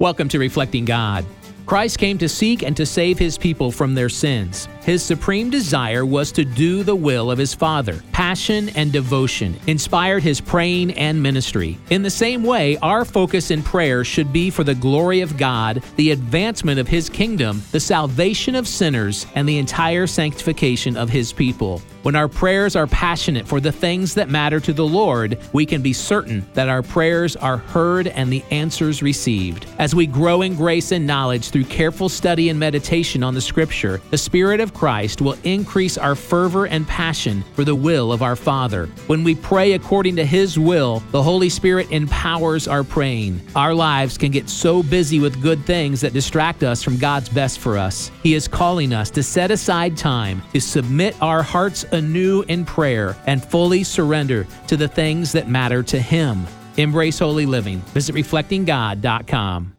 Welcome to Reflecting God. Christ came to seek and to save his people from their sins. His supreme desire was to do the will of his Father. Passion and devotion inspired his praying and ministry. In the same way, our focus in prayer should be for the glory of God, the advancement of his kingdom, the salvation of sinners, and the entire sanctification of his people. When our prayers are passionate for the things that matter to the Lord, we can be certain that our prayers are heard and the answers received. As we grow in grace and knowledge through careful study and meditation on the Scripture, the Spirit of Christ will increase our fervor and passion for the will of our Father. When we pray according to His will, the Holy Spirit empowers our praying. Our lives can get so busy with good things that distract us from God's best for us. He is calling us to set aside time to submit our hearts anew in prayer and fully surrender to the things that matter to Him. Embrace holy living. Visit reflectinggod.com.